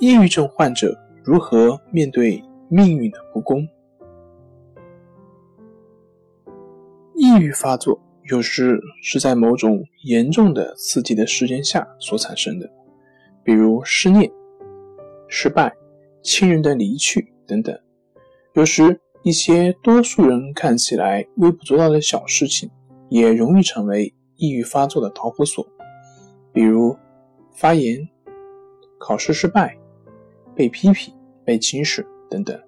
抑郁症患者如何面对命运的不公？抑郁发作有时是在某种严重的刺激的事件下所产生的，比如失恋、失败、亲人的离去等等。有时一些多数人看起来微不足道的小事情，也容易成为抑郁发作的导火索，比如发言、考试失败。被批评、被轻视等等，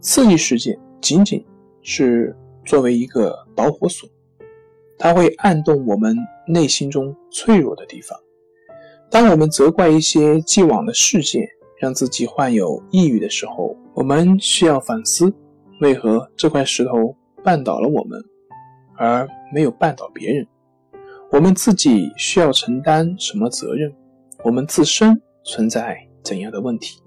刺激事件仅仅是作为一个导火索，它会按动我们内心中脆弱的地方。当我们责怪一些既往的事件让自己患有抑郁的时候，我们需要反思：为何这块石头绊倒了我们，而没有绊倒别人？我们自己需要承担什么责任？我们自身存在？怎样的问题？